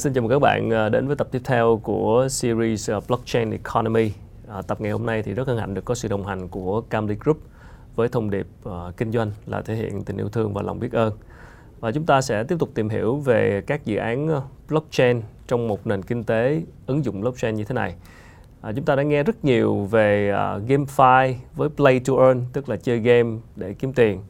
Xin chào mừng các bạn à, đến với tập tiếp theo của series à, Blockchain Economy. À, tập ngày hôm nay thì rất hân hạnh được có sự đồng hành của Camly Group với thông điệp uh, kinh doanh là thể hiện tình yêu thương và lòng biết ơn. Và chúng ta sẽ tiếp tục tìm hiểu về các dự án blockchain trong một nền kinh tế ứng dụng blockchain như thế này. À, chúng ta đã nghe rất nhiều về uh, GameFi với Play to Earn, tức là chơi game để kiếm tiền.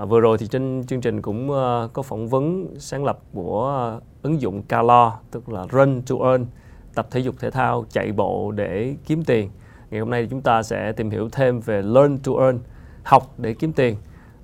À, vừa rồi thì trên chương trình cũng uh, có phỏng vấn sáng lập của uh, ứng dụng Calo, tức là Run to Earn, tập thể dục thể thao, chạy bộ để kiếm tiền. Ngày hôm nay thì chúng ta sẽ tìm hiểu thêm về Learn to Earn, học để kiếm tiền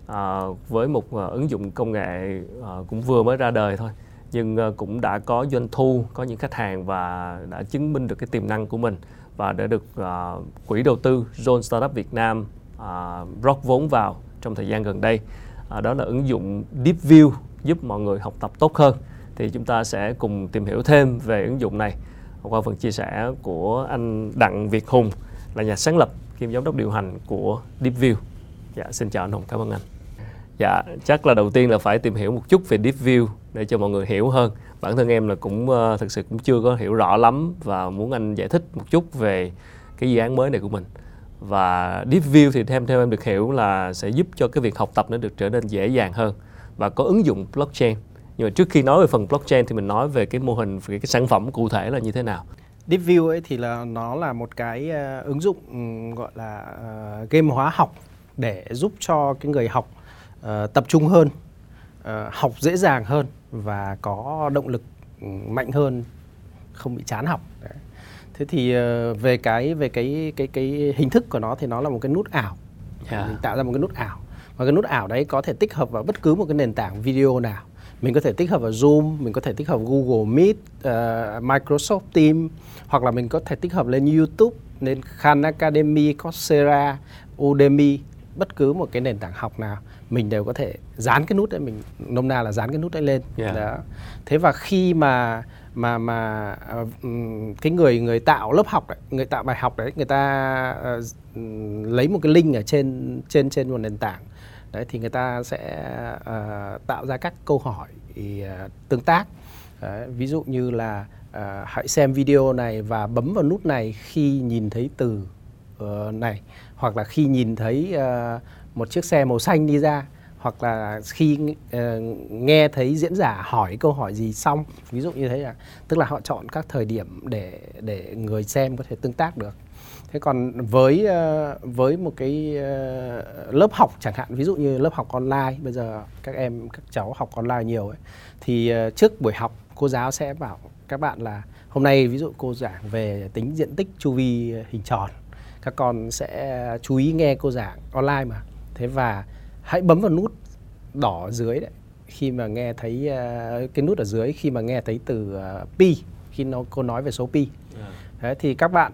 à, với một uh, ứng dụng công nghệ uh, cũng vừa mới ra đời thôi nhưng uh, cũng đã có doanh thu, có những khách hàng và đã chứng minh được cái tiềm năng của mình và đã được uh, quỹ đầu tư Zone Startup Việt Nam uh, rót vốn vào trong thời gian gần đây. À, đó là ứng dụng DeepView giúp mọi người học tập tốt hơn. Thì chúng ta sẽ cùng tìm hiểu thêm về ứng dụng này qua phần chia sẻ của anh Đặng Việt Hùng là nhà sáng lập kiêm giám đốc điều hành của DeepView. Dạ, xin chào anh Hùng, cảm ơn anh. Dạ, chắc là đầu tiên là phải tìm hiểu một chút về DeepView để cho mọi người hiểu hơn. Bản thân em là cũng uh, thực sự cũng chưa có hiểu rõ lắm và muốn anh giải thích một chút về cái dự án mới này của mình. Và DeepView thì theo theo em được hiểu là sẽ giúp cho cái việc học tập nó được trở nên dễ dàng hơn và có ứng dụng blockchain. Nhưng mà trước khi nói về phần blockchain thì mình nói về cái mô hình về cái sản phẩm cụ thể là như thế nào. DeepView ấy thì là nó là một cái uh, ứng dụng um, gọi là uh, game hóa học để giúp cho cái người học uh, tập trung hơn, uh, học dễ dàng hơn và có động lực ừ, mạnh hơn, không bị chán học. Đấy. Thế thì uh, về cái về cái cái cái hình thức của nó thì nó là một cái nút ảo. Yeah. Mình tạo ra một cái nút ảo. Và cái nút ảo đấy có thể tích hợp vào bất cứ một cái nền tảng video nào. Mình có thể tích hợp vào Zoom, mình có thể tích hợp Google Meet, uh, Microsoft Teams hoặc là mình có thể tích hợp lên YouTube, lên Khan Academy, Coursera, Udemy bất cứ một cái nền tảng học nào mình đều có thể dán cái nút đấy mình nôm na là dán cái nút đấy lên yeah. đó thế và khi mà mà mà uh, cái người người tạo lớp học đấy, người tạo bài học đấy người ta uh, lấy một cái link ở trên trên trên một nền tảng. Đấy thì người ta sẽ uh, tạo ra các câu hỏi uh, tương tác. Đấy, ví dụ như là uh, hãy xem video này và bấm vào nút này khi nhìn thấy từ uh, này hoặc là khi nhìn thấy uh, một chiếc xe màu xanh đi ra hoặc là khi uh, nghe thấy diễn giả hỏi câu hỏi gì xong ví dụ như thế là tức là họ chọn các thời điểm để để người xem có thể tương tác được. Thế còn với uh, với một cái uh, lớp học chẳng hạn ví dụ như lớp học online bây giờ các em các cháu học online nhiều ấy thì uh, trước buổi học cô giáo sẽ bảo các bạn là hôm nay ví dụ cô giảng về tính diện tích chu vi hình tròn các con sẽ chú ý nghe cô giảng online mà. Thế và hãy bấm vào nút đỏ dưới đấy khi mà nghe thấy uh, cái nút ở dưới khi mà nghe thấy từ uh, pi khi nó cô nói về số pi. Yeah. Đấy, thì các bạn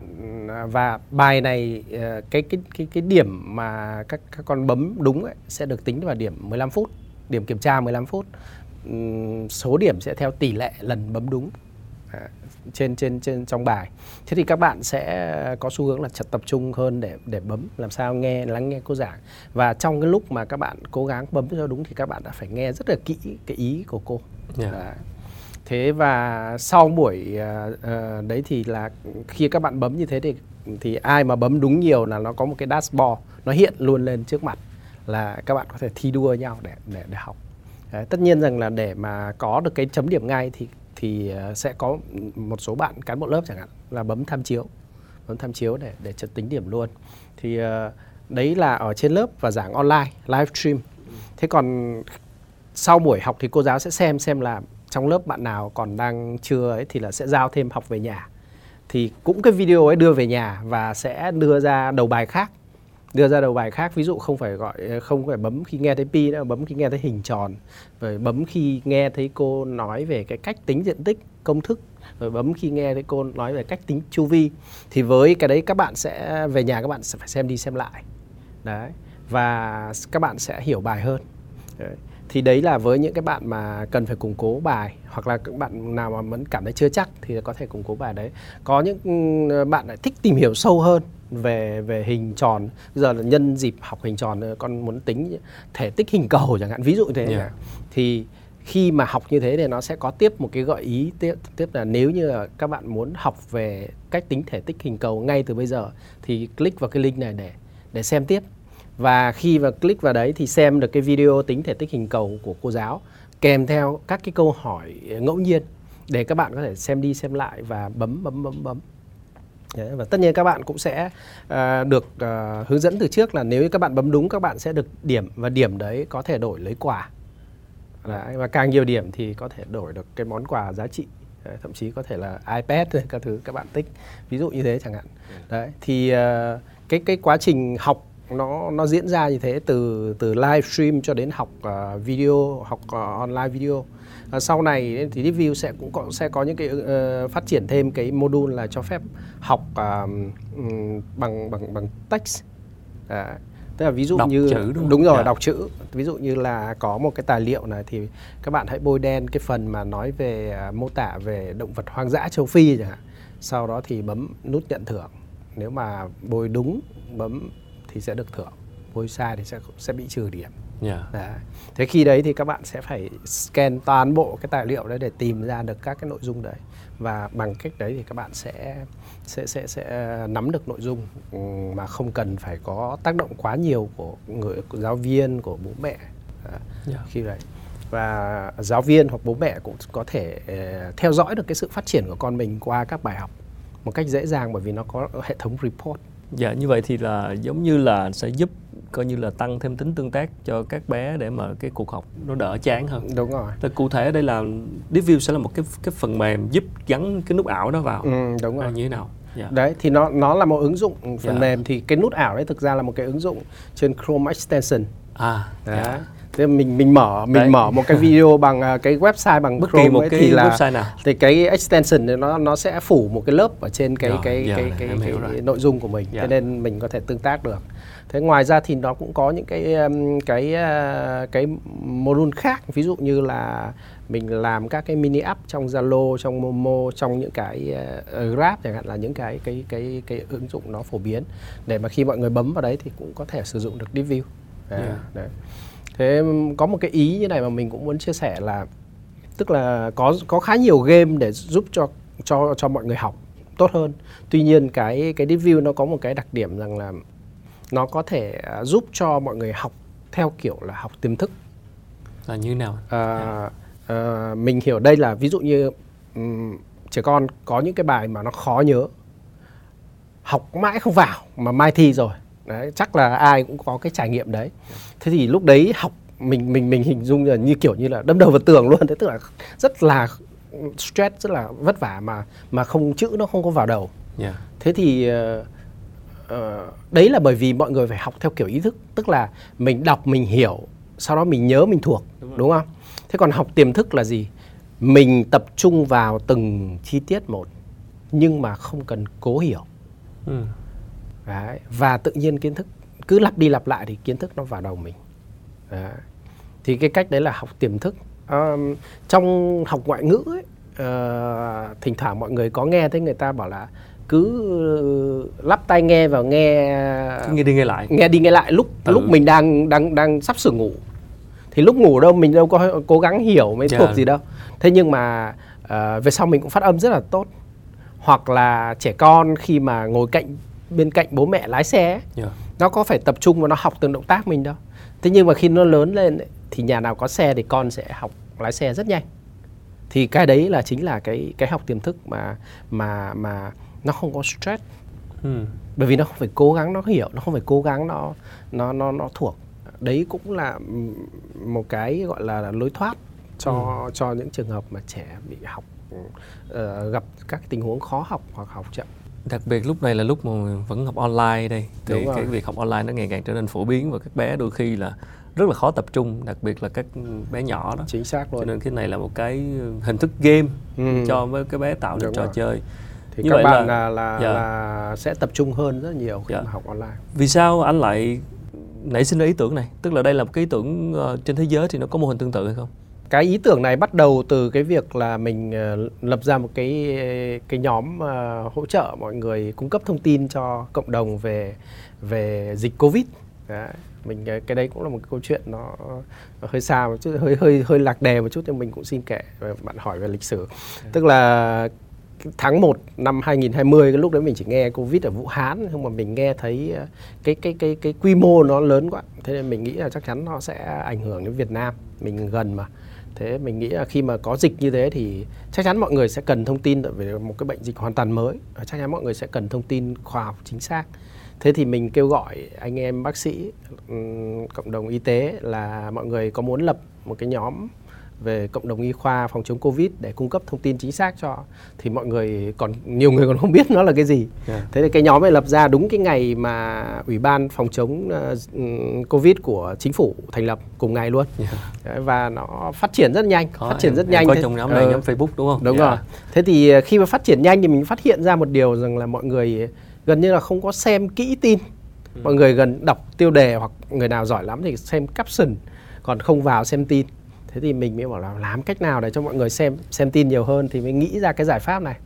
à, và bài này cái cái cái cái điểm mà các các con bấm đúng ấy, sẽ được tính vào điểm 15 phút điểm kiểm tra 15 phút. Số điểm sẽ theo tỷ lệ lần bấm đúng trên trên trên trong bài thế thì các bạn sẽ có xu hướng là chặt tập trung hơn để để bấm làm sao nghe lắng nghe cô giảng và trong cái lúc mà các bạn cố gắng bấm cho đúng thì các bạn đã phải nghe rất là kỹ cái ý của cô yeah. Đấy. thế và sau buổi uh, đấy thì là khi các bạn bấm như thế thì thì ai mà bấm đúng nhiều là nó có một cái dashboard nó hiện luôn lên trước mặt là các bạn có thể thi đua nhau để để để học Đấy, tất nhiên rằng là để mà có được cái chấm điểm ngay thì thì à, sẽ có một số bạn cán bộ lớp chẳng hạn là bấm tham chiếu, bấm tham chiếu để để chật tính điểm luôn. Thì à, đấy là ở trên lớp và giảng online, live stream. Thế còn sau buổi học thì cô giáo sẽ xem xem là trong lớp bạn nào còn đang chưa ấy thì là sẽ giao thêm học về nhà. Thì cũng cái video ấy đưa về nhà và sẽ đưa ra đầu bài khác đưa ra đầu bài khác, ví dụ không phải gọi ờ, không phải bấm khi nghe thấy pi nữa, bấm khi nghe thấy hình tròn, rồi bấm khi nghe thấy cô nói về cái cách tính diện tích công thức, rồi bấm khi nghe thấy cô nói về cách tính chu vi. Thì với cái đấy các bạn sẽ, về nhà các bạn sẽ phải xem đi xem lại. Đấy, và các bạn sẽ hiểu bài hơn. Đấy thì đấy là với những cái bạn mà cần phải củng cố bài hoặc là các bạn nào mà vẫn cảm thấy chưa chắc thì có thể củng cố bài đấy. Có những bạn lại thích tìm hiểu sâu hơn về về hình tròn. Bây giờ là nhân dịp học hình tròn con muốn tính thể tích hình cầu chẳng hạn ví dụ thế yeah. thì khi mà học như thế thì nó sẽ có tiếp một cái gợi ý tiếp tiếp là nếu như là các bạn muốn học về cách tính thể tích hình cầu ngay từ bây giờ thì click vào cái link này để để xem tiếp và khi mà click vào đấy thì xem được cái video tính thể tích hình cầu của cô giáo kèm theo các cái câu hỏi ngẫu nhiên để các bạn có thể xem đi xem lại và bấm bấm bấm bấm. Đấy, và tất nhiên các bạn cũng sẽ uh, được uh, hướng dẫn từ trước là nếu như các bạn bấm đúng các bạn sẽ được điểm và điểm đấy có thể đổi lấy quà. Đấy, và càng nhiều điểm thì có thể đổi được cái món quà giá trị. Đấy, thậm chí có thể là iPad các thứ các bạn thích ví dụ như thế chẳng hạn. Đấy thì uh, cái cái quá trình học nó nó diễn ra như thế từ từ live stream cho đến học uh, video học uh, online video. Uh, sau này thì DeepView sẽ cũng có, sẽ có những cái uh, phát triển thêm cái module là cho phép học uh, bằng bằng bằng text. Uh, tức là ví dụ đọc như chữ đúng, đúng rồi yeah. đọc chữ. Ví dụ như là có một cái tài liệu này thì các bạn hãy bôi đen cái phần mà nói về uh, mô tả về động vật hoang dã châu phi chẳng hạn. Sau đó thì bấm nút nhận thưởng. Nếu mà bôi đúng bấm thì sẽ được thưởng. Bôi sai thì sẽ sẽ bị trừ điểm. Yeah. đấy. thế khi đấy thì các bạn sẽ phải scan toàn bộ cái tài liệu đấy để tìm ra được các cái nội dung đấy. Và bằng cách đấy thì các bạn sẽ sẽ sẽ sẽ nắm được nội dung ừ, mà không cần phải có tác động quá nhiều của người của giáo viên của bố mẹ. Đấy, Yeah. khi đấy và giáo viên hoặc bố mẹ cũng có thể ờ, theo dõi được cái sự phát triển của con mình qua các bài học một cách dễ dàng bởi vì nó có hệ thống report Dạ như vậy thì là giống như là sẽ giúp coi như là tăng thêm tính tương tác cho các bé để mà cái cuộc học nó đỡ chán hơn. đúng rồi Thì cụ thể đây là DeepView sẽ là một cái cái phần mềm giúp gắn cái nút ảo đó vào. ừ, đúng rồi À, như thế nào? Dạ. Đấy thì nó nó là một ứng dụng phần Dạ. mềm thì cái nút ảo đấy thực ra là một cái ứng dụng trên Chrome extension. À, Đấy. dạ. Thế mình mình mở mình Đấy. mở một cái video bằng à, cái website bằng Bất Chrome kỳ một ấy cái thì là website nào. thì cái extension này nó nó sẽ phủ một cái lớp ở trên cái Rồi, cái cái cái, cái, hiểu rồi. nội dung của mình. Dạ. Cho nên mình có thể tương tác được. Thế ngoài ra thì nó cũng có những cái um, cái uh, cái module khác ví dụ như là mình làm các cái mini app trong Zalo, trong Momo, trong những cái uh, Grab chẳng hạn là những cái cái cái cái ứng dụng nó phổ biến để mà khi mọi người bấm vào đấy thì cũng có thể sử dụng được DeepView. Đấy, Yeah. đấy. Thế có một cái ý như này mà mình cũng muốn chia sẻ là tức là có có khá nhiều game để giúp cho cho cho mọi người học tốt hơn. Tuy nhiên cái cái DeepView nó có một cái đặc điểm rằng là nó có thể à, giúp cho mọi người học theo kiểu là học tiềm thức. Là như nào? À, à, mình hiểu đây là ví dụ như um, trẻ con có những cái bài mà nó khó nhớ học mãi không vào mà mai thi rồi đấy chắc là ai cũng có cái trải nghiệm đấy. Thế thì lúc đấy học mình mình mình hình dung là như kiểu như là đâm đầu vào tường luôn. Thế tức là rất là stress rất là vất vả mà mà không chữ nó không có vào đầu. Dạ. thế thì ờ, đấy là bởi vì mọi người phải học theo kiểu ý thức. Tức là mình đọc mình hiểu sau đó mình nhớ mình thuộc Đúng đúng, không? Thế còn học tiềm thức là gì? Mình tập trung vào từng chi tiết một nhưng mà không cần cố hiểu. Ừ. Đấy. và tự nhiên kiến thức cứ lặp đi lặp lại thì kiến thức nó vào đầu mình đấy. thì cái cách đấy là học tiềm thức Ờm, trong học ngoại ngữ ấy, ờ, thỉnh thoảng mọi người có nghe thấy người ta bảo là cứ lắp tai nghe vào nghe nghe đi nghe lại. nghe đi nghe lại lúc Tự- lúc mình đang đang đang sắp sửa ngủ thì lúc ngủ đâu mình đâu có cố gắng hiểu mấy Dạ. thuộc gì đâu thế nhưng mà ờ, về sau mình cũng phát âm rất là tốt hoặc là trẻ con khi mà ngồi cạnh bên cạnh bố mẹ lái xe ấy, Dạ. nó có phải tập trung và nó học từng động tác mình đâu. Thế nhưng mà khi nó lớn lên ấy, thì nhà nào có xe thì con sẽ học lái xe rất nhanh. Thì cái đấy là chính là cái cái học tiềm thức mà mà mà nó không có stress. Ừ. bởi vì nó không phải cố gắng nó hiểu nó không phải cố gắng nó nó nó nó thuộc. Đấy cũng là một cái gọi là lối thoát cho cho những trường hợp mà trẻ bị học ờ, gặp các tình huống khó học hoặc học chậm Đặc biệt lúc này là lúc mà vẫn học online đây thì Đúng rồi. cái việc học online nó ngày càng trở nên phổ biến và các bé đôi khi là rất là khó tập trung, đặc biệt là các bé nhỏ đó. chính xác Cho luôn nên cái này là một cái hình thức game Ừ. cho với cái bé tạo được Đúng trò rồi. chơi. thì Như các bạn là- là là, Dạ. là sẽ tập trung hơn rất nhiều khi Dạ. mà học online Vì sao anh lại nảy sinh ra ý tưởng này? Tức là đây là một cái ý tưởng ờ, trên thế giới thì nó có mô hình tương tự hay không? Cái ý tưởng này bắt đầu từ cái việc là mình ờ, lập ra một cái cái nhóm ờ, hỗ trợ mọi người cung cấp thông tin cho cộng đồng về về dịch covid đấy. mình ờ, cái đấy cũng là một cái câu chuyện nó hơi xa một chút, hơi hơi hơi lạc đề một chút nhưng mình cũng xin kể bạn hỏi về lịch sử tức là tháng 1 năm 2020 cái lúc đấy mình chỉ nghe Covid ở Vũ Hán, nhưng mà mình nghe thấy cái cái cái cái quy mô nó lớn quá. Thế nên mình nghĩ là chắc chắn nó sẽ ảnh hưởng đến Việt Nam. Mình gần mà. Thế mình nghĩ là khi mà có dịch như thế thì chắc chắn mọi người sẽ cần thông tin về một cái bệnh dịch hoàn toàn mới. Chắc chắn mọi người sẽ cần thông tin khoa học chính xác. Thế thì mình kêu gọi anh em bác sĩ cộng đồng y tế là mọi người có muốn lập một cái nhóm về cộng đồng y khoa phòng chống covid để cung cấp thông tin chính xác cho thì mọi người còn nhiều người còn không biết nó là cái gì yeah. thế thì cái nhóm này lập ra đúng cái ngày mà ủy ban phòng chống uh, covid của chính phủ thành lập cùng ngày luôn yeah. Đấy, và nó phát triển rất nhanh có, phát triển em, rất nhanh có trong nhóm này uh, nhóm facebook đúng không đúng yeah. rồi thế thì ờ, khi mà phát triển nhanh thì mình phát hiện ra một điều rằng là mọi người gần như là không có xem kỹ tin ừ. mọi người gần đọc tiêu đề hoặc người nào giỏi lắm thì xem caption còn không vào xem tin thế thì mình mới bảo là làm cách nào để cho mọi người xem xem tin nhiều hơn thì mới nghĩ ra cái giải pháp này.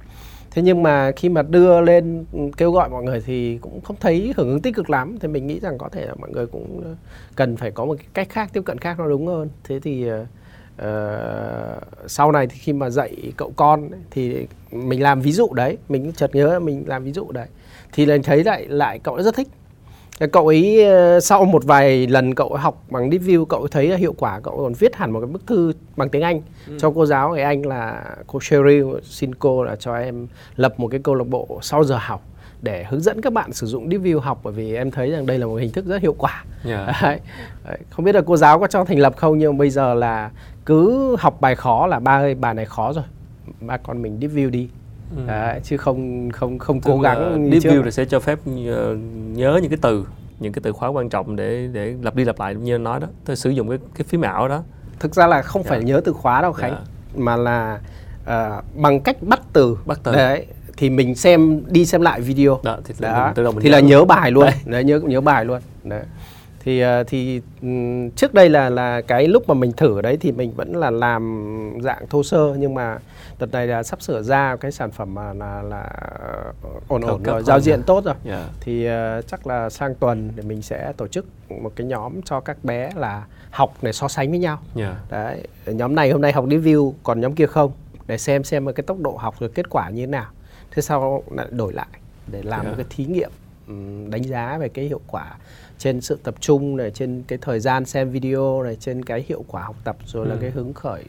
Thế nhưng mà khi mà đưa lên ừ, kêu gọi mọi người thì cũng không thấy hưởng ứng tích cực lắm. Thì mình nghĩ rằng có thể là mọi người cũng ờ, cần phải có một cái cách khác tiếp cận khác nó đúng hơn. Thế thì uh, sau này thì khi mà dạy cậu con thì mình làm ví dụ đấy. Mình chợt nhớ mình làm ví dụ đấy. Thì lần thấy lại lại cậu rất thích cậu ấy ờ, sau một vài lần cậu học bằng deep view cậu thấy hiệu quả cậu còn viết hẳn một cái bức thư bằng tiếng Anh ừ. cho cô giáo người Anh là cô Sherry xin cô là cho em lập một cái câu lạc bộ sau giờ học để hướng dẫn các bạn sử dụng deep view học bởi vì em thấy rằng đây là một hình thức rất hiệu quả yeah. Đấy. Không biết là cô giáo có cho thành lập không nhưng bây giờ là cứ học bài khó là ba ơi bài này khó rồi ba con mình deep view đi Ừ. Đấy, chứ không không không cố gắng deep view thì sẽ cho phép ờ, nhớ những cái từ những cái từ khóa quan trọng để để lặp đi lặp lại như anh nói đó tôi sử dụng cái cái phím ảo đó thực ra là không yeah. phải dạ. nhớ từ khóa đâu khánh yeah. Dạ. mà là uh, bằng cách bắt từ bắt từ đấy thì mình xem đi xem lại video đó, thì, đó. Mình, mình thì nhớ. là nhớ bài luôn đấy. đấy nhớ nhớ bài luôn đấy thì ờ, thì trước đây là là cái lúc mà mình thử đấy thì mình vẫn là làm dạng thô sơ nhưng mà đợt này là sắp sửa ra cái sản phẩm mà là là ổn ổn rồi giao diện tốt rồi yeah. Thì uh, chắc là sang tuần thì mình sẽ tổ chức một cái nhóm cho các bé là học để so sánh với nhau yeah. Đấy nhóm này hôm nay học review còn nhóm kia không để xem xem cái tốc độ học rồi kết quả như thế nào thế sau lại đổi lại để làm yeah. một cái thí nghiệm đánh giá về cái hiệu quả trên sự tập trung này trên cái thời gian xem video này trên cái hiệu quả học tập rồi ừ. là cái hứng khởi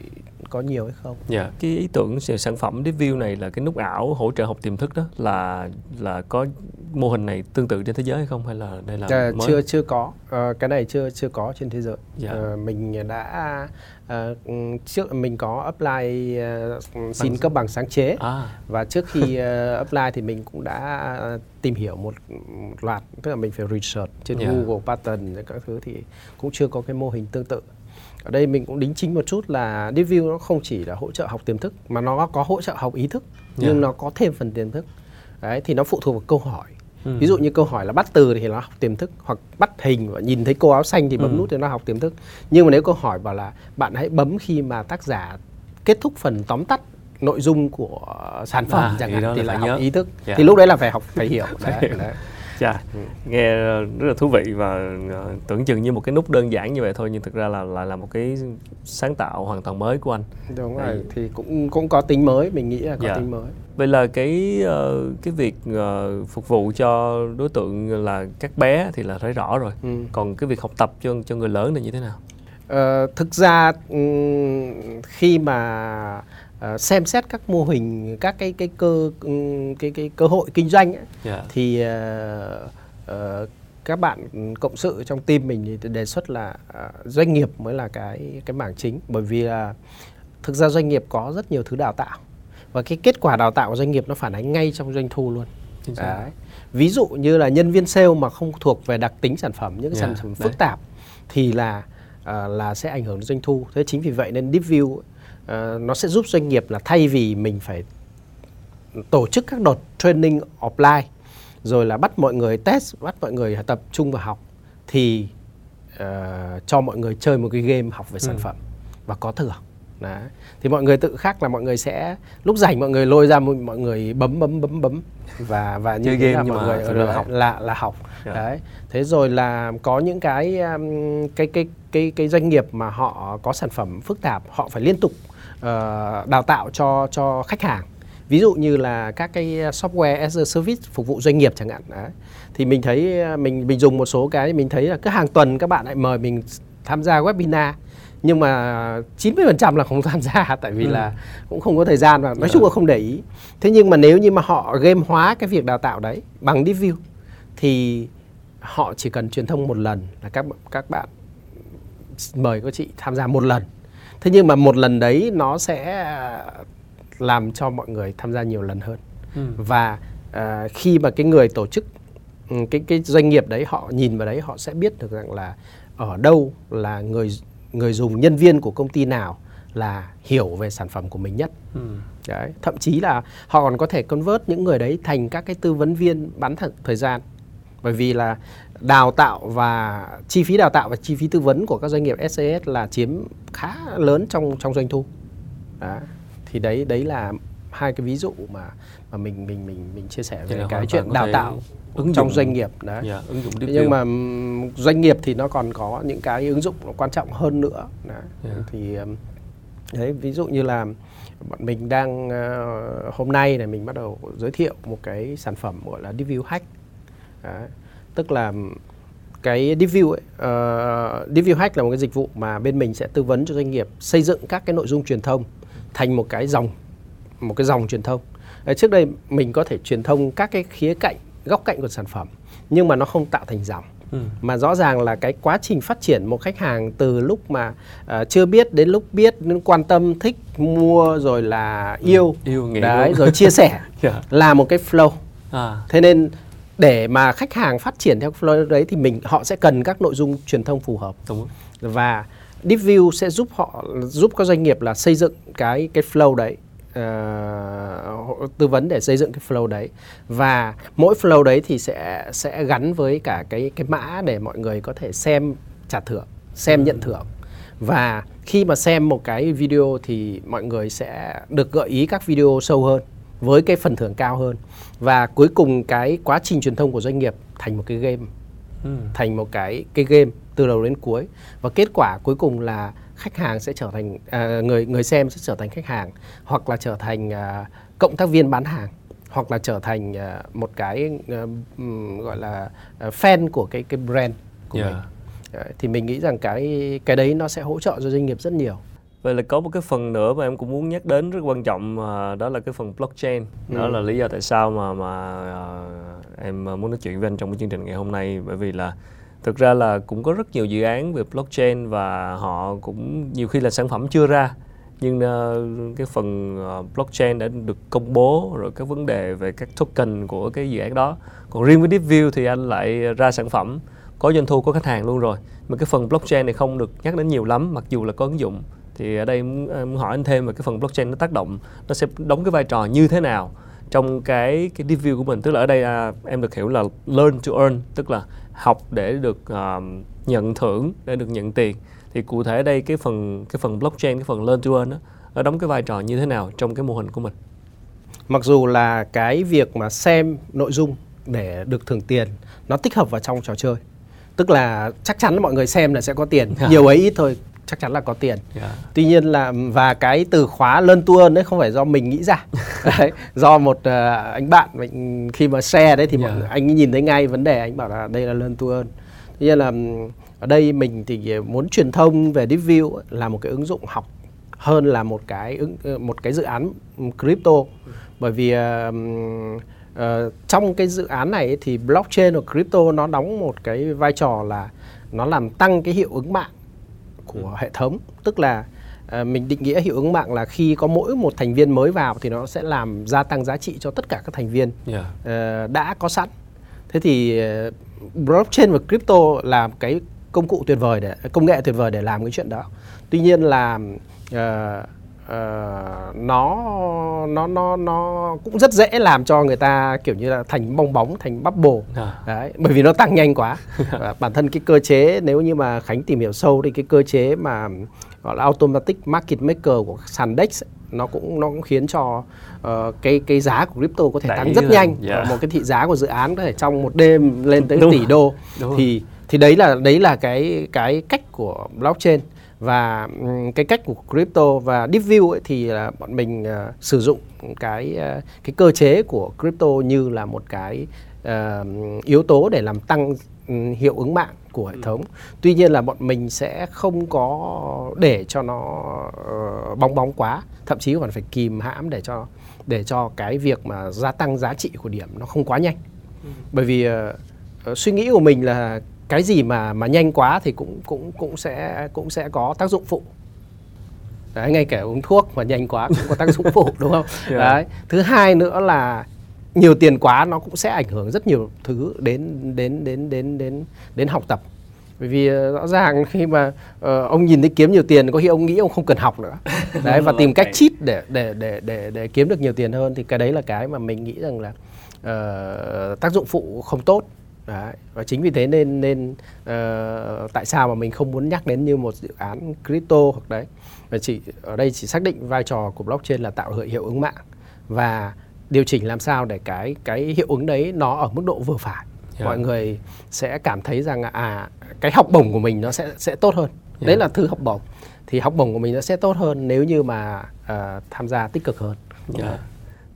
có nhiều hay không? Dạ, yeah. cái ý tưởng sản phẩm review này là cái nút ảo hỗ trợ học tiềm thức đó là là có mô hình này tương tự trên thế giới hay không hay là đây là à, mới? chưa chưa có à, cái này chưa chưa có trên thế giới. Yeah. Dạ. À, mình đã à, trước mình có apply uh, xin cấp bằng sáng chế à. và trước khi uh, apply thì mình cũng đã tìm hiểu một, một loạt tức là mình phải research trên yeah. Dạ. Google pattern các thứ thì cũng chưa có cái mô hình tương tự ở đây mình cũng đính chính một chút là Deep View nó không chỉ là hỗ trợ học tiềm thức mà nó có hỗ trợ học ý thức nhưng yeah. nó có thêm phần tiềm thức đấy thì nó phụ thuộc vào câu hỏi ừ. ví dụ như câu hỏi là bắt từ thì nó học tiềm thức hoặc bắt hình và nhìn thấy cô áo xanh thì bấm ừ. nút thì nó học tiềm thức nhưng mà nếu câu hỏi bảo là bạn hãy bấm khi mà tác giả kết thúc phần tóm tắt nội dung của sản phẩm à, chẳng hạn thì là, là học nhớ. ý thức yeah. Dạ. thì lúc đấy là phải học phải hiểu đấy, đấy. Chà, nghe rất là thú vị và ờ, tưởng chừng như một cái nút đơn giản như vậy thôi nhưng thực ra là là là một cái sáng tạo hoàn toàn mới của anh. Đúng rồi, Đấy. thì cũng cũng có tính mới, mình nghĩ là có dạ. tính mới. Vậy là cái uh, cái việc uh, phục vụ cho đối tượng là các bé thì là thấy rõ rồi. Ừ. Còn cái việc học tập cho cho người lớn là như thế nào? Uh, thực ra khi mà uh, xem xét các mô hình các cái cái cơ cái cái cơ hội kinh doanh ấy, yeah. Dạ. thì uh, uh, các bạn cộng sự trong team mình thì đề xuất là uh, doanh nghiệp mới là cái cái mảng chính bởi vì là thực ra doanh nghiệp có rất nhiều thứ đào tạo và cái kết quả đào tạo của doanh nghiệp nó phản ánh ngay trong doanh thu luôn. Đấy. Ví dụ như là nhân viên sale mà không thuộc về đặc tính sản phẩm những cái yeah, sản phẩm phức tạp thì là uh, là sẽ ảnh hưởng đến doanh thu. Thế chính vì vậy nên deep view uh, nó sẽ giúp doanh nghiệp là thay vì mình phải tổ chức các đợt training offline rồi là bắt mọi người test bắt mọi người tập trung vào học thì uh, cho mọi người chơi một cái game học về sản ừ. phẩm và có thưởng Đấy. thì mọi người tự khắc là mọi người sẽ lúc rảnh mọi người lôi ra mọi người bấm bấm bấm bấm và và như thế là mọi người ở là học là là học yeah. đấy thế rồi là có những cái um, cái cái cái cái doanh nghiệp mà họ có sản phẩm phức tạp họ phải liên tục uh, đào tạo cho cho khách hàng ví dụ như là các cái software as a service phục vụ doanh nghiệp chẳng hạn đấy thì mình thấy mình mình dùng một số cái mình thấy là cứ hàng tuần các bạn lại mời mình tham gia webinar nhưng mà 90% là không tham gia tại vì ừ. là cũng không có thời gian và nói chung là không để ý. Thế nhưng mà nếu như mà họ game hóa cái việc đào tạo đấy bằng DeepView thì họ chỉ cần truyền thông một lần là các các bạn mời các chị tham gia một lần. Thế nhưng mà một lần đấy nó sẽ làm cho mọi người tham gia nhiều lần hơn. Ừ. Và uh, khi mà cái người tổ chức ừ, cái cái doanh nghiệp đấy họ nhìn vào đấy họ sẽ biết được rằng là ở đâu là người người dùng nhân viên của công ty nào là hiểu về sản phẩm của mình nhất. Ừ. Đấy, thậm chí là họ còn có thể convert những người đấy thành các cái tư vấn viên bán thật thời gian. Bởi vì là đào tạo và chi phí đào tạo và chi phí tư vấn của các doanh nghiệp SAS là chiếm khá lớn trong trong doanh thu. Đó. Thì đấy đấy là hai cái ví dụ mà mà mình mình mình mình chia sẻ về cái chuyện đào tạo ứng trong doanh nghiệp đấy. Yeah, dạ, ứng dụng nhưng mà doanh nghiệp thì nó còn có những cái ứng dụng quan trọng hơn nữa. Đấy. Yeah. Dạ. Thì đấy ví dụ như là bọn mình đang uh, hôm nay này mình bắt đầu giới thiệu một cái sản phẩm gọi là DeepView Hack. Đấy. Tức là cái DeepView ấy, uh, DeepView Hack là một cái dịch vụ mà bên mình sẽ tư vấn cho doanh nghiệp xây dựng các cái nội dung truyền thông thành một cái dòng một cái dòng truyền thông. Đấy, trước đây mình có thể truyền thông các cái khía cạnh góc cạnh của sản phẩm nhưng mà nó không tạo thành dòng ừ. mà rõ ràng là cái quá trình phát triển một khách hàng từ lúc mà uh, chưa biết đến lúc biết đến quan tâm thích mua rồi là yêu ừ. yêu đấy rồi chia sẻ yeah. Dạ. là một cái flow à. thế nên để mà khách hàng phát triển theo flow đấy thì mình họ sẽ cần các nội dung truyền thông phù hợp. Đúng. và DeepView sẽ giúp họ giúp các doanh nghiệp là xây dựng cái cái flow đấy uh, tư vấn để xây dựng cái flow đấy. Và mỗi flow đấy thì sẽ sẽ gắn với cả cái cái mã để mọi người có thể xem trả thưởng xem nhận thưởng. Và khi mà xem một cái video thì mọi người sẽ được gợi ý các video sâu hơn với cái phần thưởng cao hơn và cuối cùng cái quá trình truyền thông của doanh nghiệp thành một cái game ừ. thành một cái cái game từ đầu đến cuối và kết quả cuối cùng là khách hàng sẽ trở thành à, người người xem sẽ trở thành khách hàng hoặc là trở thành à, cộng tác viên bán hàng hoặc là trở thành à, một cái à, gọi là à, fan của cái cái brand của yeah. mình à, thì mình nghĩ rằng cái cái đấy nó sẽ hỗ trợ cho doanh nghiệp rất nhiều Vậy là có một cái phần nữa mà em cũng muốn nhắc đến rất quan trọng mà đó là cái phần blockchain. Ừ. Đó là lý do tại sao mà mà uh, em muốn nói chuyện với anh trong cái chương trình ngày hôm nay. Bởi vì là thực ra là cũng có rất nhiều dự án về blockchain và họ cũng nhiều khi là sản phẩm chưa ra. Nhưng uh, cái phần uh, blockchain đã được công bố rồi các vấn đề về các token của cái dự án đó. Còn riêng với DeepView thì anh lại ra sản phẩm. Có doanh thu có khách hàng luôn rồi. Mà cái phần blockchain này không được nhắc đến nhiều lắm mặc dù là có ứng dụng thì ở đây muốn, muốn hỏi anh thêm về cái phần blockchain nó tác động nó sẽ đóng cái vai trò như thế nào trong cái cái DeepView của mình? Tức là ở đây à, em được hiểu là learn to earn tức là học để được uh, nhận thưởng để được nhận tiền. Thì cụ thể đây cái phần cái phần blockchain cái phần learn to earn đó, nó đóng cái vai trò như thế nào trong cái mô hình của mình? Mặc dù là cái việc mà xem nội dung để được thưởng tiền nó tích hợp vào trong trò chơi. Tức là chắc chắn mọi người xem là sẽ có tiền. Nhiều ấy ít thôi chắc chắn là có tiền. Yeah. tuy nhiên là và cái từ khóa learn to earn đấy không phải do mình nghĩ ra. Đấy, do một uh, anh bạn mình khi mà share đấy thì yeah. mọi, anh nhìn thấy ngay vấn đề anh bảo là đây là learn to earn. Tuy nhiên là ở đây mình thì muốn truyền thông về DeepView là một cái ứng dụng học hơn là một cái ứng ờ, một cái dự án crypto. Bởi vì uh, uh, trong cái dự án này thì blockchain và crypto nó đóng một cái vai trò là nó làm tăng cái hiệu ứng mạng của ừ. hệ thống tức là uh, mình định nghĩa hiệu ứng mạng là khi có mỗi một thành viên mới vào thì nó sẽ làm gia tăng giá trị cho tất cả các thành viên yeah. uh, đã có sẵn thế thì uh, blockchain và crypto là cái công cụ tuyệt vời để công nghệ tuyệt vời để làm cái chuyện đó tuy nhiên là uh, uh, nó nó nó nó cũng rất dễ làm cho người ta kiểu như là thành bong bóng thành bubble à. đấy bởi vì nó tăng nhanh quá và bản thân cái cơ chế nếu như mà khánh tìm hiểu sâu thì cái cơ chế mà gọi là automatic market maker của sàn dex nó cũng nó cũng khiến cho uh, cái cái giá của crypto có thể Đẩy tăng rất là, nhanh yeah. Một cái thị giá của dự án có thể trong một đêm lên tới Đúng. tỷ đô Đúng. thì thì đấy là đấy là cái cái cách của blockchain và cái cách của crypto và deep view ấy thì là bọn mình uh, sử dụng cái uh, cái cơ chế của crypto như là một cái uh, yếu tố để làm tăng um, hiệu ứng mạng của hệ ừ. thống. Tuy nhiên là bọn mình sẽ không có để cho nó uh, bong bóng quá, thậm chí còn phải kìm hãm để cho để cho cái việc mà gia tăng giá trị của điểm nó không quá nhanh. Ừ. Bởi vì uh, suy nghĩ của mình là cái gì mà mà nhanh quá thì cũng cũng cũng sẽ cũng sẽ có tác dụng phụ. Đấy ngay cả uống thuốc mà nhanh quá cũng có tác dụng phụ đúng không? Yeah. đấy thứ hai nữa là nhiều tiền quá nó cũng sẽ ảnh hưởng rất nhiều thứ đến đến đến đến đến đến học tập. Bởi vì ờ, rõ ràng khi mà uh, ông nhìn thấy kiếm nhiều tiền có khi ông nghĩ ông không cần học nữa. Đấy và tìm cách cheat để để để để để kiếm được nhiều tiền hơn thì cái đấy là cái mà mình nghĩ rằng là uh, tác dụng phụ không tốt Đấy. và chính vì thế nên nên uh, tại sao mà mình không muốn nhắc đến như một dự án crypto hoặc đấy và chỉ ở đây chỉ xác định vai trò của blockchain là tạo hiệu ứng mạng và điều chỉnh làm sao để cái cái hiệu ứng đấy nó ở mức độ vừa phải yeah. mọi người sẽ cảm thấy rằng à cái học bổng của mình nó sẽ sẽ tốt hơn yeah. đấy là thư học bổng thì học bổng của mình nó sẽ tốt hơn nếu như mà uh, tham gia tích cực hơn yeah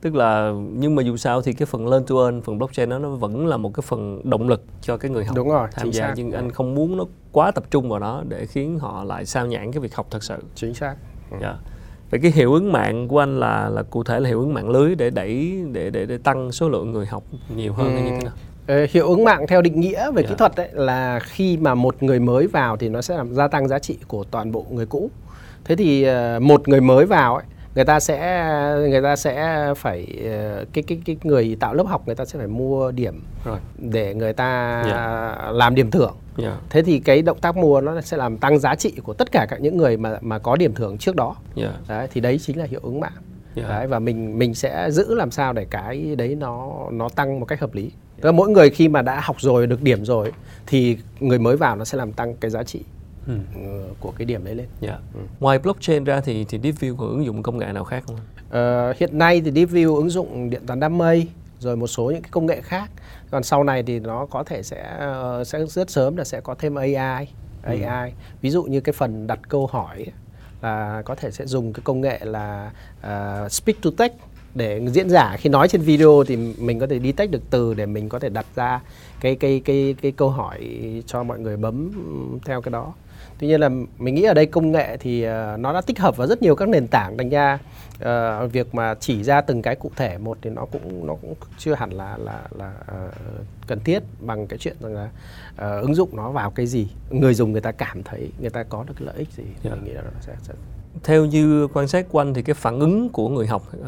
tức là nhưng mà dù sao thì cái phần lên to earn phần blockchain đó nó vẫn là một cái phần động lực cho cái người học Đúng rồi, tham gia xác. nhưng anh không muốn nó quá tập trung vào đó để khiến họ lại sao nhãn cái việc học thật sự chính xác ừ. yeah. vậy cái hiệu ứng mạng của anh là là cụ thể là hiệu ứng mạng lưới để đẩy để để để tăng số lượng người học nhiều hơn ừ. hay như thế nào hiệu ứng mạng theo định nghĩa về yeah. kỹ thuật ấy, là khi mà một người mới vào thì nó sẽ làm gia tăng giá trị của toàn bộ người cũ thế thì ờ, một người mới vào ấy, người ta sẽ người ta sẽ phải ờ, cái cái cái người tạo lớp học người ta sẽ phải mua điểm rồi để người ta yeah. Dạ. làm điểm thưởng yeah. thế thì cái động tác mua nó sẽ làm tăng giá trị của tất cả các những người mà mà có điểm thưởng trước đó yeah. đấy thì đấy chính là hiệu ứng mạng yeah. đấy và mình mình sẽ giữ làm sao để cái đấy nó nó tăng một cách hợp lý Tức là mỗi người khi mà đã học rồi được điểm rồi thì người mới vào nó sẽ làm tăng cái giá trị ừ. Ờ, của cái điểm đấy lên. Yeah. Dạ. Ừ. Ngoài blockchain ra thì thì DeepView có ứng dụng công nghệ nào khác không? Uh, hiện nay thì DeepView ứng dụng điện toán đám mây rồi một số những cái công nghệ khác. Còn sau này thì nó có thể sẽ uh, sẽ rất sớm là sẽ có thêm AI, AI. Ừ. Ví dụ như cái phần đặt câu hỏi là có thể sẽ dùng cái công nghệ là uh, speak to text để diễn giả khi nói trên video thì mình có thể đi tách được từ để mình có thể đặt ra cái cái cái cái câu hỏi cho mọi người bấm theo cái đó tuy nhiên là mình nghĩ ở đây công nghệ thì uh, nó đã tích hợp vào rất nhiều các nền tảng thành ra uh, việc mà chỉ ra từng cái cụ thể một thì nó cũng nó cũng chưa hẳn là là là uh, cần thiết bằng cái chuyện rằng là uh, ứng dụng nó vào cái gì người dùng người ta cảm thấy người ta có được cái lợi ích gì yeah. mình nghĩ là nó sẽ, sẽ theo như quan sát của anh thì cái phản ứng của người học uh,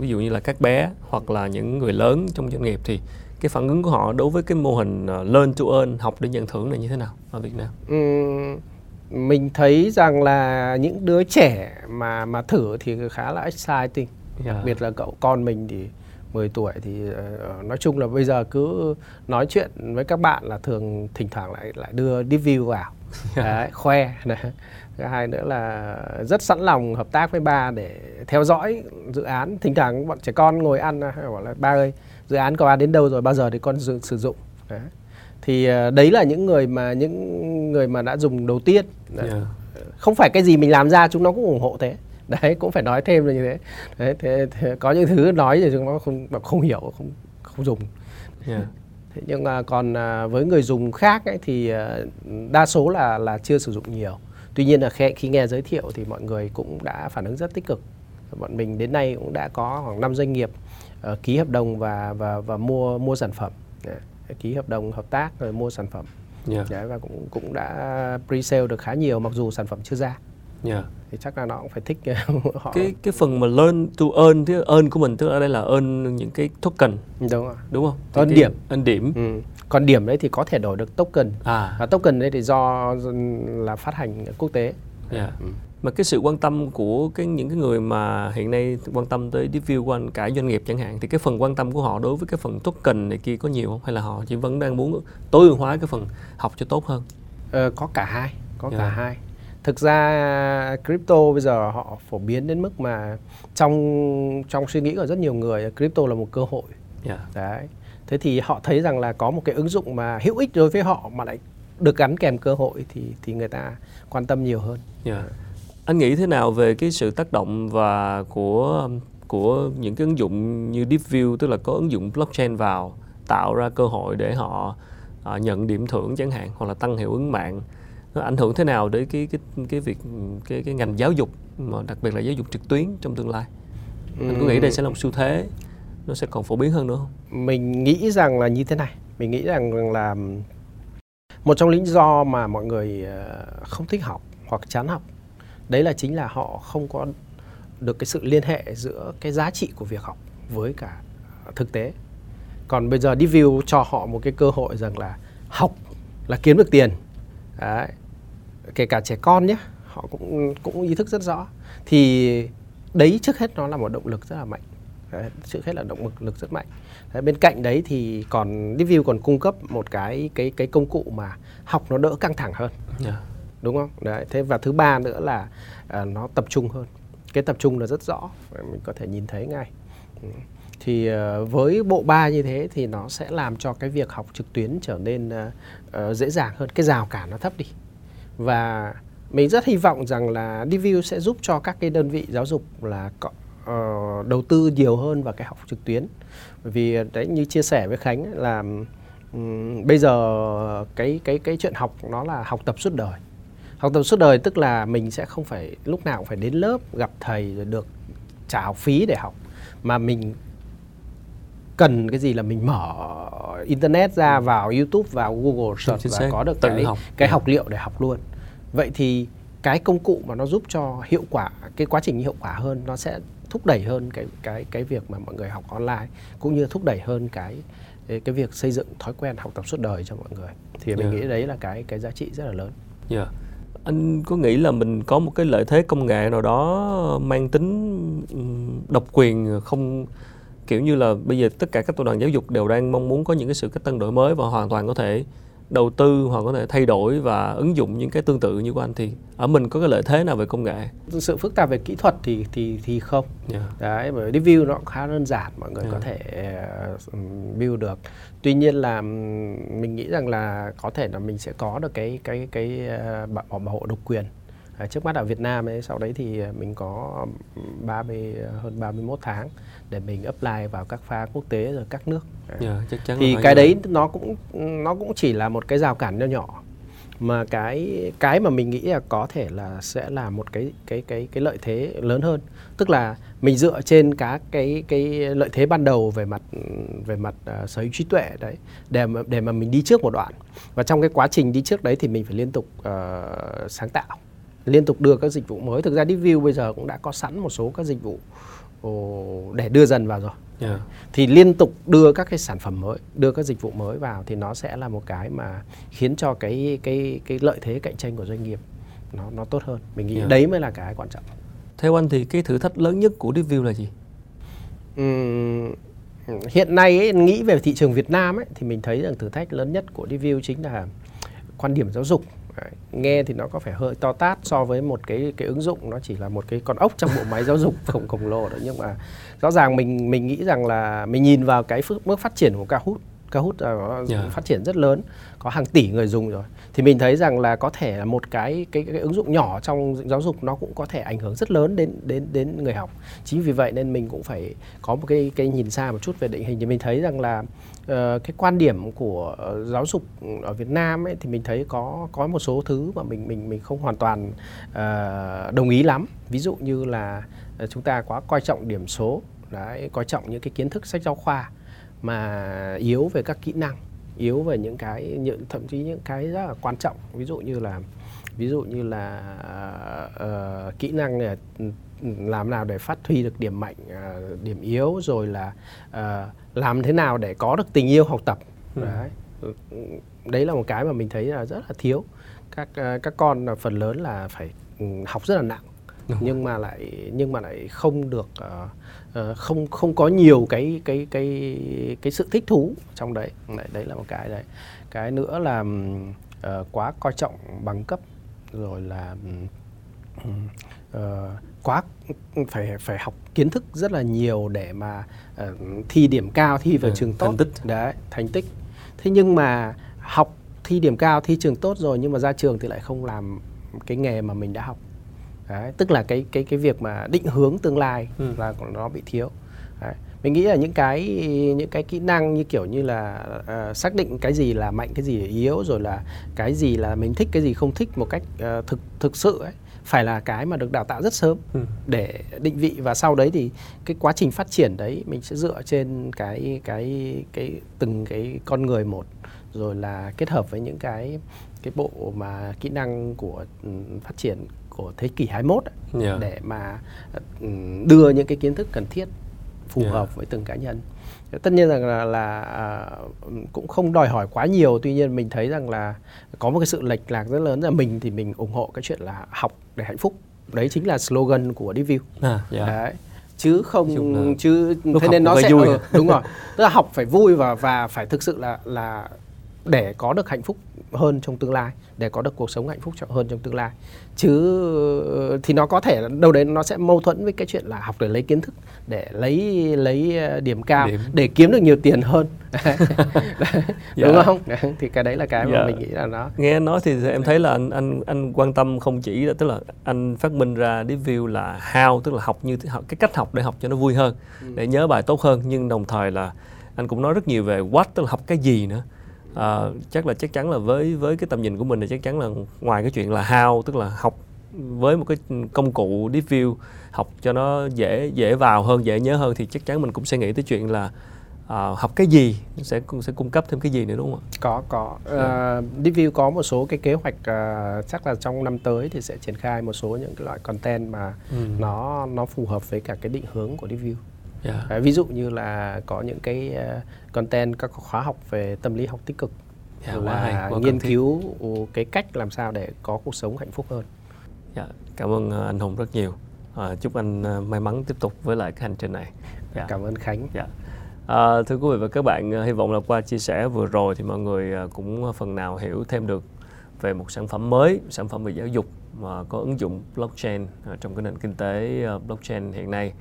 ví dụ như là các bé hoặc là những người lớn trong doanh nghiệp thì cái phản ứng của họ đối với cái mô hình uh, learn to earn học để nhận thưởng này như thế nào ở Việt Nam? Uhm, mình thấy rằng là những đứa trẻ mà mà thử thì khá là exciting. Yeah. đặc biệt là cậu con mình thì 10 tuổi thì uh, nói chung là bây giờ cứ nói chuyện với các bạn là thường thỉnh thoảng lại lại đưa review vào. Đấy, khoe đấy. thứ hai nữa là rất sẵn lòng hợp tác với ba để theo dõi dự án. Thỉnh thoảng bọn trẻ con ngồi ăn bảo là ba ơi dự án của ba đến đâu rồi? Bao giờ thì con sử dụng? Đấy thì uh, đấy là những người mà những người mà đã dùng đầu tiên. Yeah. không phải cái gì mình làm ra chúng nó cũng ủng hộ thế. Đấy cũng phải nói thêm là như thế. Đấy thế, thế có những thứ nói thì chúng nó không không hiểu không không dùng. Yeah. thế nhưng mà còn uh, với người dùng khác ấy, thì đa số là là chưa sử dụng nhiều. Tuy nhiên là khi, khi nghe giới thiệu thì mọi người cũng đã phản ứng rất tích cực. Bọn mình đến nay cũng đã có khoảng 5 doanh nghiệp uh, ký hợp đồng và và và mua mua sản phẩm. Yeah ký hợp đồng hợp tác rồi mua sản phẩm yeah. Đấy, và cũng cũng đã pre-sale được khá nhiều mặc dù sản phẩm chưa ra yeah. thì chắc là nó cũng phải thích họ cái cái phần mà learn to earn thì earn của mình tức ở đây là earn những cái token đúng rồi đúng không thì earn điểm earn điểm ừ. còn điểm đấy thì có thể đổi được token à. và token đấy thì do là phát hành quốc tế yeah. ừ. Mà cái sự quan tâm của cái những cái người mà hiện nay quan tâm tới review của anh cả doanh nghiệp chẳng hạn thì cái phần quan tâm của họ đối với cái phần token này kia có nhiều không? Hay là họ chỉ vẫn đang muốn tối ưu hóa cái phần học cho tốt hơn? Ờ, có cả hai có yeah. cả hai. Thực ra crypto bây giờ họ phổ biến đến mức mà trong trong suy nghĩ của rất nhiều người crypto là một cơ hội. Yeah. đấy. Thế thì họ thấy rằng là có một cái ứng dụng mà hữu ích đối với họ mà lại được gắn kèm cơ hội thì thì người ta quan tâm nhiều hơn. Yeah anh nghĩ thế nào về cái sự tác động và của của những cái ứng dụng như DeepView tức là có ứng dụng blockchain vào tạo ra cơ hội để họ uh, nhận điểm thưởng chẳng hạn hoặc là tăng hiệu ứng mạng? Nó ảnh hưởng thế nào đến cái cái cái việc cái cái ngành giáo dục mà đặc biệt là giáo dục trực tuyến trong tương lai? Anh có nghĩ đây sẽ là một xu thế nó sẽ còn phổ biến hơn nữa không? Mình nghĩ rằng là như thế này. Mình nghĩ rằng là một trong lý do mà mọi người ờ, không thích học hoặc chán học đấy là chính là họ không có được cái sự liên hệ giữa cái giá trị của việc học với cả thực tế. Còn bây giờ DeepView cho họ một cái cơ hội rằng là học là kiếm được tiền. Đấy. kể cả trẻ con nhé họ cũng cũng ý thức rất rõ. Thì đấy trước hết nó là một động lực rất là mạnh. Đấy, trước hết là động lực lực rất mạnh. Đấy, bên cạnh đấy thì còn DeepView còn cung cấp một cái cái cái công cụ mà học nó đỡ căng thẳng hơn. Yeah đúng không? Đấy thế và thứ ba nữa là à, nó tập trung hơn. Cái tập trung là rất rõ mình có thể nhìn thấy ngay. Ừ. Thì à, với bộ ba như thế thì nó sẽ làm cho cái việc học trực tuyến trở nên à, à, dễ dàng hơn. Cái rào cản nó thấp đi. Và mình rất hy vọng rằng là DVU sẽ giúp cho các cái đơn vị giáo dục là có, uh, đầu tư nhiều hơn vào cái học trực tuyến. Bởi vì đấy như chia sẻ với Khánh là um, bây giờ cái cái cái chuyện học nó là học tập suốt đời học tập suốt đời tức là mình sẽ không phải lúc nào cũng phải đến lớp gặp thầy rồi được trả học phí để học mà mình cần cái gì là mình mở internet ra vào youtube vào google search và có được cái học. cái học liệu để học luôn vậy thì cái công cụ mà nó giúp cho hiệu quả cái quá trình hiệu quả hơn nó sẽ thúc đẩy hơn cái cái cái việc mà mọi người học online cũng như thúc đẩy hơn cái cái việc xây dựng thói quen học tập suốt đời cho mọi người thì yeah. mình nghĩ đấy là cái cái giá trị rất là lớn. Yeah anh có nghĩ là mình có một cái lợi thế công nghệ nào đó mang tính độc quyền không? Kiểu như là bây giờ tất cả các tổ đoàn giáo dục đều đang mong muốn có những cái sự cách tân đổi mới và hoàn toàn có thể đầu tư hoặc có thể thay đổi và ứng dụng những cái tương tự như của anh thì ở mình có cái lợi thế nào về công nghệ sự phức tạp về kỹ thuật thì thì thì không yeah. đấy bởi vì view nó khá đơn giản mọi người yeah. có thể uh, build được tuy nhiên là mình nghĩ rằng là có thể là mình sẽ có được cái cái cái uh, bảo, bảo hộ độc quyền trước mắt ở Việt Nam ấy sau đấy thì mình có 30 hơn 31 tháng để mình apply vào các pha quốc tế rồi các nước. Yeah, dạ, chắc chắn thì cái đấy nó cũng nó cũng chỉ là một cái rào cản nho nhỏ. Mà cái cái mà mình nghĩ là có thể là sẽ là một cái cái cái cái lợi thế lớn hơn. Tức là mình dựa trên các cái cái lợi thế ban đầu về mặt về mặt uh, sở hữu trí tuệ đấy để mà để mà mình đi trước một đoạn. Và trong cái quá trình đi trước đấy thì mình phải liên tục uh, sáng tạo liên tục đưa các dịch vụ mới. Thực ra DeepView bây giờ cũng đã có sẵn một số các dịch vụ để đưa dần vào rồi. Yeah. thì liên tục đưa các cái sản phẩm mới đưa các dịch vụ mới vào thì nó sẽ là một cái mà khiến cho cái cái cái lợi thế cạnh tranh của doanh nghiệp nó nó tốt hơn. Mình nghĩ yeah. đấy mới là cái quan trọng. Theo anh thì cái thử thách lớn nhất của DeepView là gì? Uhm, hiện nay ấy, nghĩ về thị trường Việt Nam ấy, thì mình thấy rằng thử thách lớn nhất của DeepView chính là quan điểm giáo dục nghe thì nó có phải hơi to tát so với một cái cái ứng dụng, nó chỉ là một cái con ốc trong bộ máy giáo dục khổng khổng lồ đó nhưng mà rõ ràng mình mình nghĩ rằng là mình nhìn vào cái mức phát triển của Kahoot Kahoot nó yeah. Phát triển rất lớn có hàng tỷ người dùng rồi. Thì mình thấy rằng là có thể là một cái cái, cái ứng dụng nhỏ trong giáo dục nó cũng có thể ảnh hưởng rất lớn đến đến đến người học. Chính vì vậy nên mình cũng phải có một cái cái nhìn xa một chút về định hình. Thì mình thấy rằng là uh, cái quan điểm của giáo dục ở Việt Nam ấy thì mình thấy có có một số thứ mà mình mình mình không hoàn toàn uh, đồng ý lắm. Ví dụ như là chúng ta quá coi trọng điểm số đấy coi trọng những cái kiến thức sách giáo khoa mà yếu về các kỹ năng yếu về những cái những thậm chí những cái rất là quan trọng ví dụ như là ví dụ như là uh, kỹ năng để làm nào để phát huy được điểm mạnh uh, điểm yếu rồi là uh, làm thế nào để có được tình yêu học tập ừ. đấy đấy là một cái mà mình thấy là rất là thiếu các uh, các con là phần lớn là phải ừ, học rất là nặng Đúng. nhưng mà lại nhưng mà lại không được uh, không không có nhiều cái cái cái cái sự thích thú trong đấy. Đấy, đấy là một cái đấy. Cái nữa là uh, quá coi trọng bằng cấp rồi là uh, quá phải phải học kiến thức rất là nhiều để mà uh, thi điểm cao thi vào ừ, trường tốt. thành tích. Đấy thành tích. Thế nhưng mà học thi điểm cao thi trường tốt rồi nhưng mà ra trường thì lại không làm cái nghề mà mình đã học đấy, tức là cái cái cái việc mà định hướng tương lai ừ. là nó bị thiếu đấy. mình nghĩ là những cái những cái kỹ năng như kiểu như là uh, xác định cái gì là mạnh cái gì là yếu rồi là cái gì là mình thích cái gì không thích một cách uh, thực thực sự ấy phải là cái mà được đào tạo rất sớm ừ. để định vị và sau đấy thì cái quá trình phát triển đấy mình sẽ dựa trên cái cái cái từng cái con người một rồi là kết hợp với những cái cái bộ mà kỹ năng của ừ, phát triển của thế kỷ 21 ấy, yeah. để mà ừ, đưa những cái kiến thức cần thiết phù yeah. hợp với từng cá nhân tất nhiên rằng là, là à, cũng không đòi hỏi quá nhiều tuy nhiên mình thấy rằng là có một cái sự lệch lạc rất lớn là mình thì mình ủng hộ cái chuyện là học để hạnh phúc đấy chính là slogan của Divview à, yeah. Dạ. đấy chứ không chứ thế nên nó sẽ vui. Ừ, đúng rồi tức là học phải vui và và phải thực sự là là để có được hạnh phúc hơn trong tương lai để có được cuộc sống hạnh phúc hơn trong tương lai chứ thì nó có thể đâu đấy nó sẽ mâu thuẫn với cái chuyện là học để lấy kiến thức để lấy lấy ờ, điểm cao điểm. để kiếm được nhiều tiền hơn đúng dạ. không thì cái đấy là cái dạ. mà mình nghĩ là nó nghe nói thì em thấy là anh anh anh quan tâm không chỉ là tức là anh phát minh ra deep view là how tức là học như học cái cách học để học cho nó vui hơn ừ. để nhớ bài tốt hơn nhưng đồng thời là anh cũng nói rất nhiều về what tức là học cái gì nữa à, chắc là chắc chắn là với với cái tầm nhìn của mình thì chắc chắn là ngoài cái chuyện là how tức là học với một cái công cụ deep view học cho nó dễ dễ vào hơn dễ nhớ hơn thì chắc chắn mình cũng sẽ nghĩ tới chuyện là uh, học cái gì sẽ sẽ cung cấp thêm cái gì nữa đúng không ạ? Có có. Uh, Deep View có một số cái kế hoạch uh, chắc là trong năm tới thì sẽ triển khai một số những cái loại content mà ừ. nó nó phù hợp với cả cái định hướng của Deep View. Yeah. Dạ. ví dụ như là có những cái uh, content các khóa học về tâm lý học tích cực yeah, dạ, là hay, nghiên cứu cái cách làm sao để có cuộc sống hạnh phúc hơn. Yeah, dạ, cảm ơn uh, anh Hùng rất nhiều. À, chúc anh uh, may mắn tiếp tục với lại cái hành trình này. Yeah. Cảm ơn Khánh. Yeah. À, thưa quý vị và các bạn, hy vọng là qua chia sẻ vừa rồi thì mọi người cũng phần nào hiểu thêm được về một sản phẩm mới, sản phẩm về giáo dục mà có ứng dụng blockchain trong cái nền kinh tế blockchain hiện nay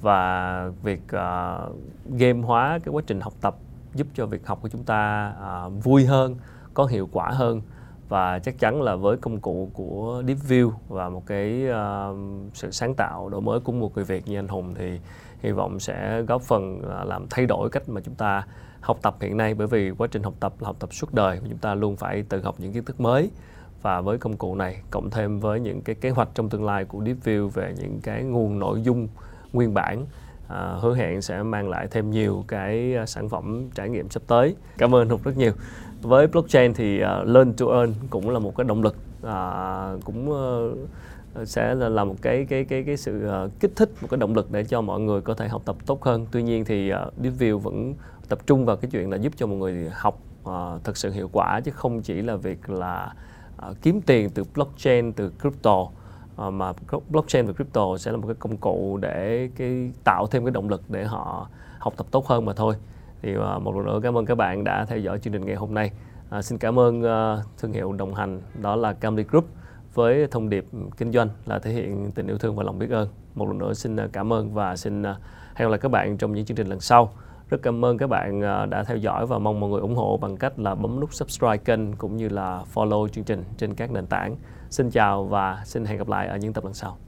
và việc uh, game hóa cái quá trình học tập giúp cho việc học của chúng ta uh, vui hơn có hiệu quả hơn. Và chắc chắn là với công cụ của DeepView và một cái uh, sự sáng tạo đổi mới của một người Việt như anh Hùng thì hy vọng sẽ góp phần làm thay đổi cách mà chúng ta học tập hiện nay. Bởi vì quá trình học tập là học tập suốt đời chúng ta luôn phải tự học những kiến thức mới. Và với công cụ này cộng thêm với những cái kế hoạch trong tương lai của DeepView về những cái nguồn nội dung nguyên bản à, hứa hẹn sẽ mang lại thêm nhiều cái à, sản phẩm trải nghiệm sắp tới. Cảm ơn hùng rất nhiều. Với blockchain thì uh, learn to earn cũng là một cái động lực uh, cũng uh, sẽ là, là một cái cái cái cái sự uh, kích thích một cái động lực để cho mọi người có thể học tập tốt hơn. Tuy nhiên thì uh, DeepView vẫn tập trung vào cái chuyện là giúp cho mọi người học uh, thật sự hiệu quả chứ không chỉ là việc là uh, kiếm tiền từ blockchain từ crypto. Ờ, mà blockchain và crypto sẽ là một cái công cụ để cái tạo thêm cái động lực để họ học tập tốt hơn mà thôi. Thì ờ, một lần nữa cảm ơn các bạn đã theo dõi chương trình ngày hôm nay. À, xin cảm ơn uh, thương hiệu đồng hành đó là Camry Group với thông điệp kinh doanh là thể hiện tình yêu thương và lòng biết ơn. Một lần nữa xin cảm ơn và xin hẹn gặp lại các bạn trong những chương trình lần sau. Rất cảm ơn các bạn đã theo dõi và mong mọi người ủng hộ bằng cách là bấm nút subscribe kênh cũng như là follow chương trình trên các nền tảng. Xin chào và xin hẹn gặp lại ở những tập lần sau.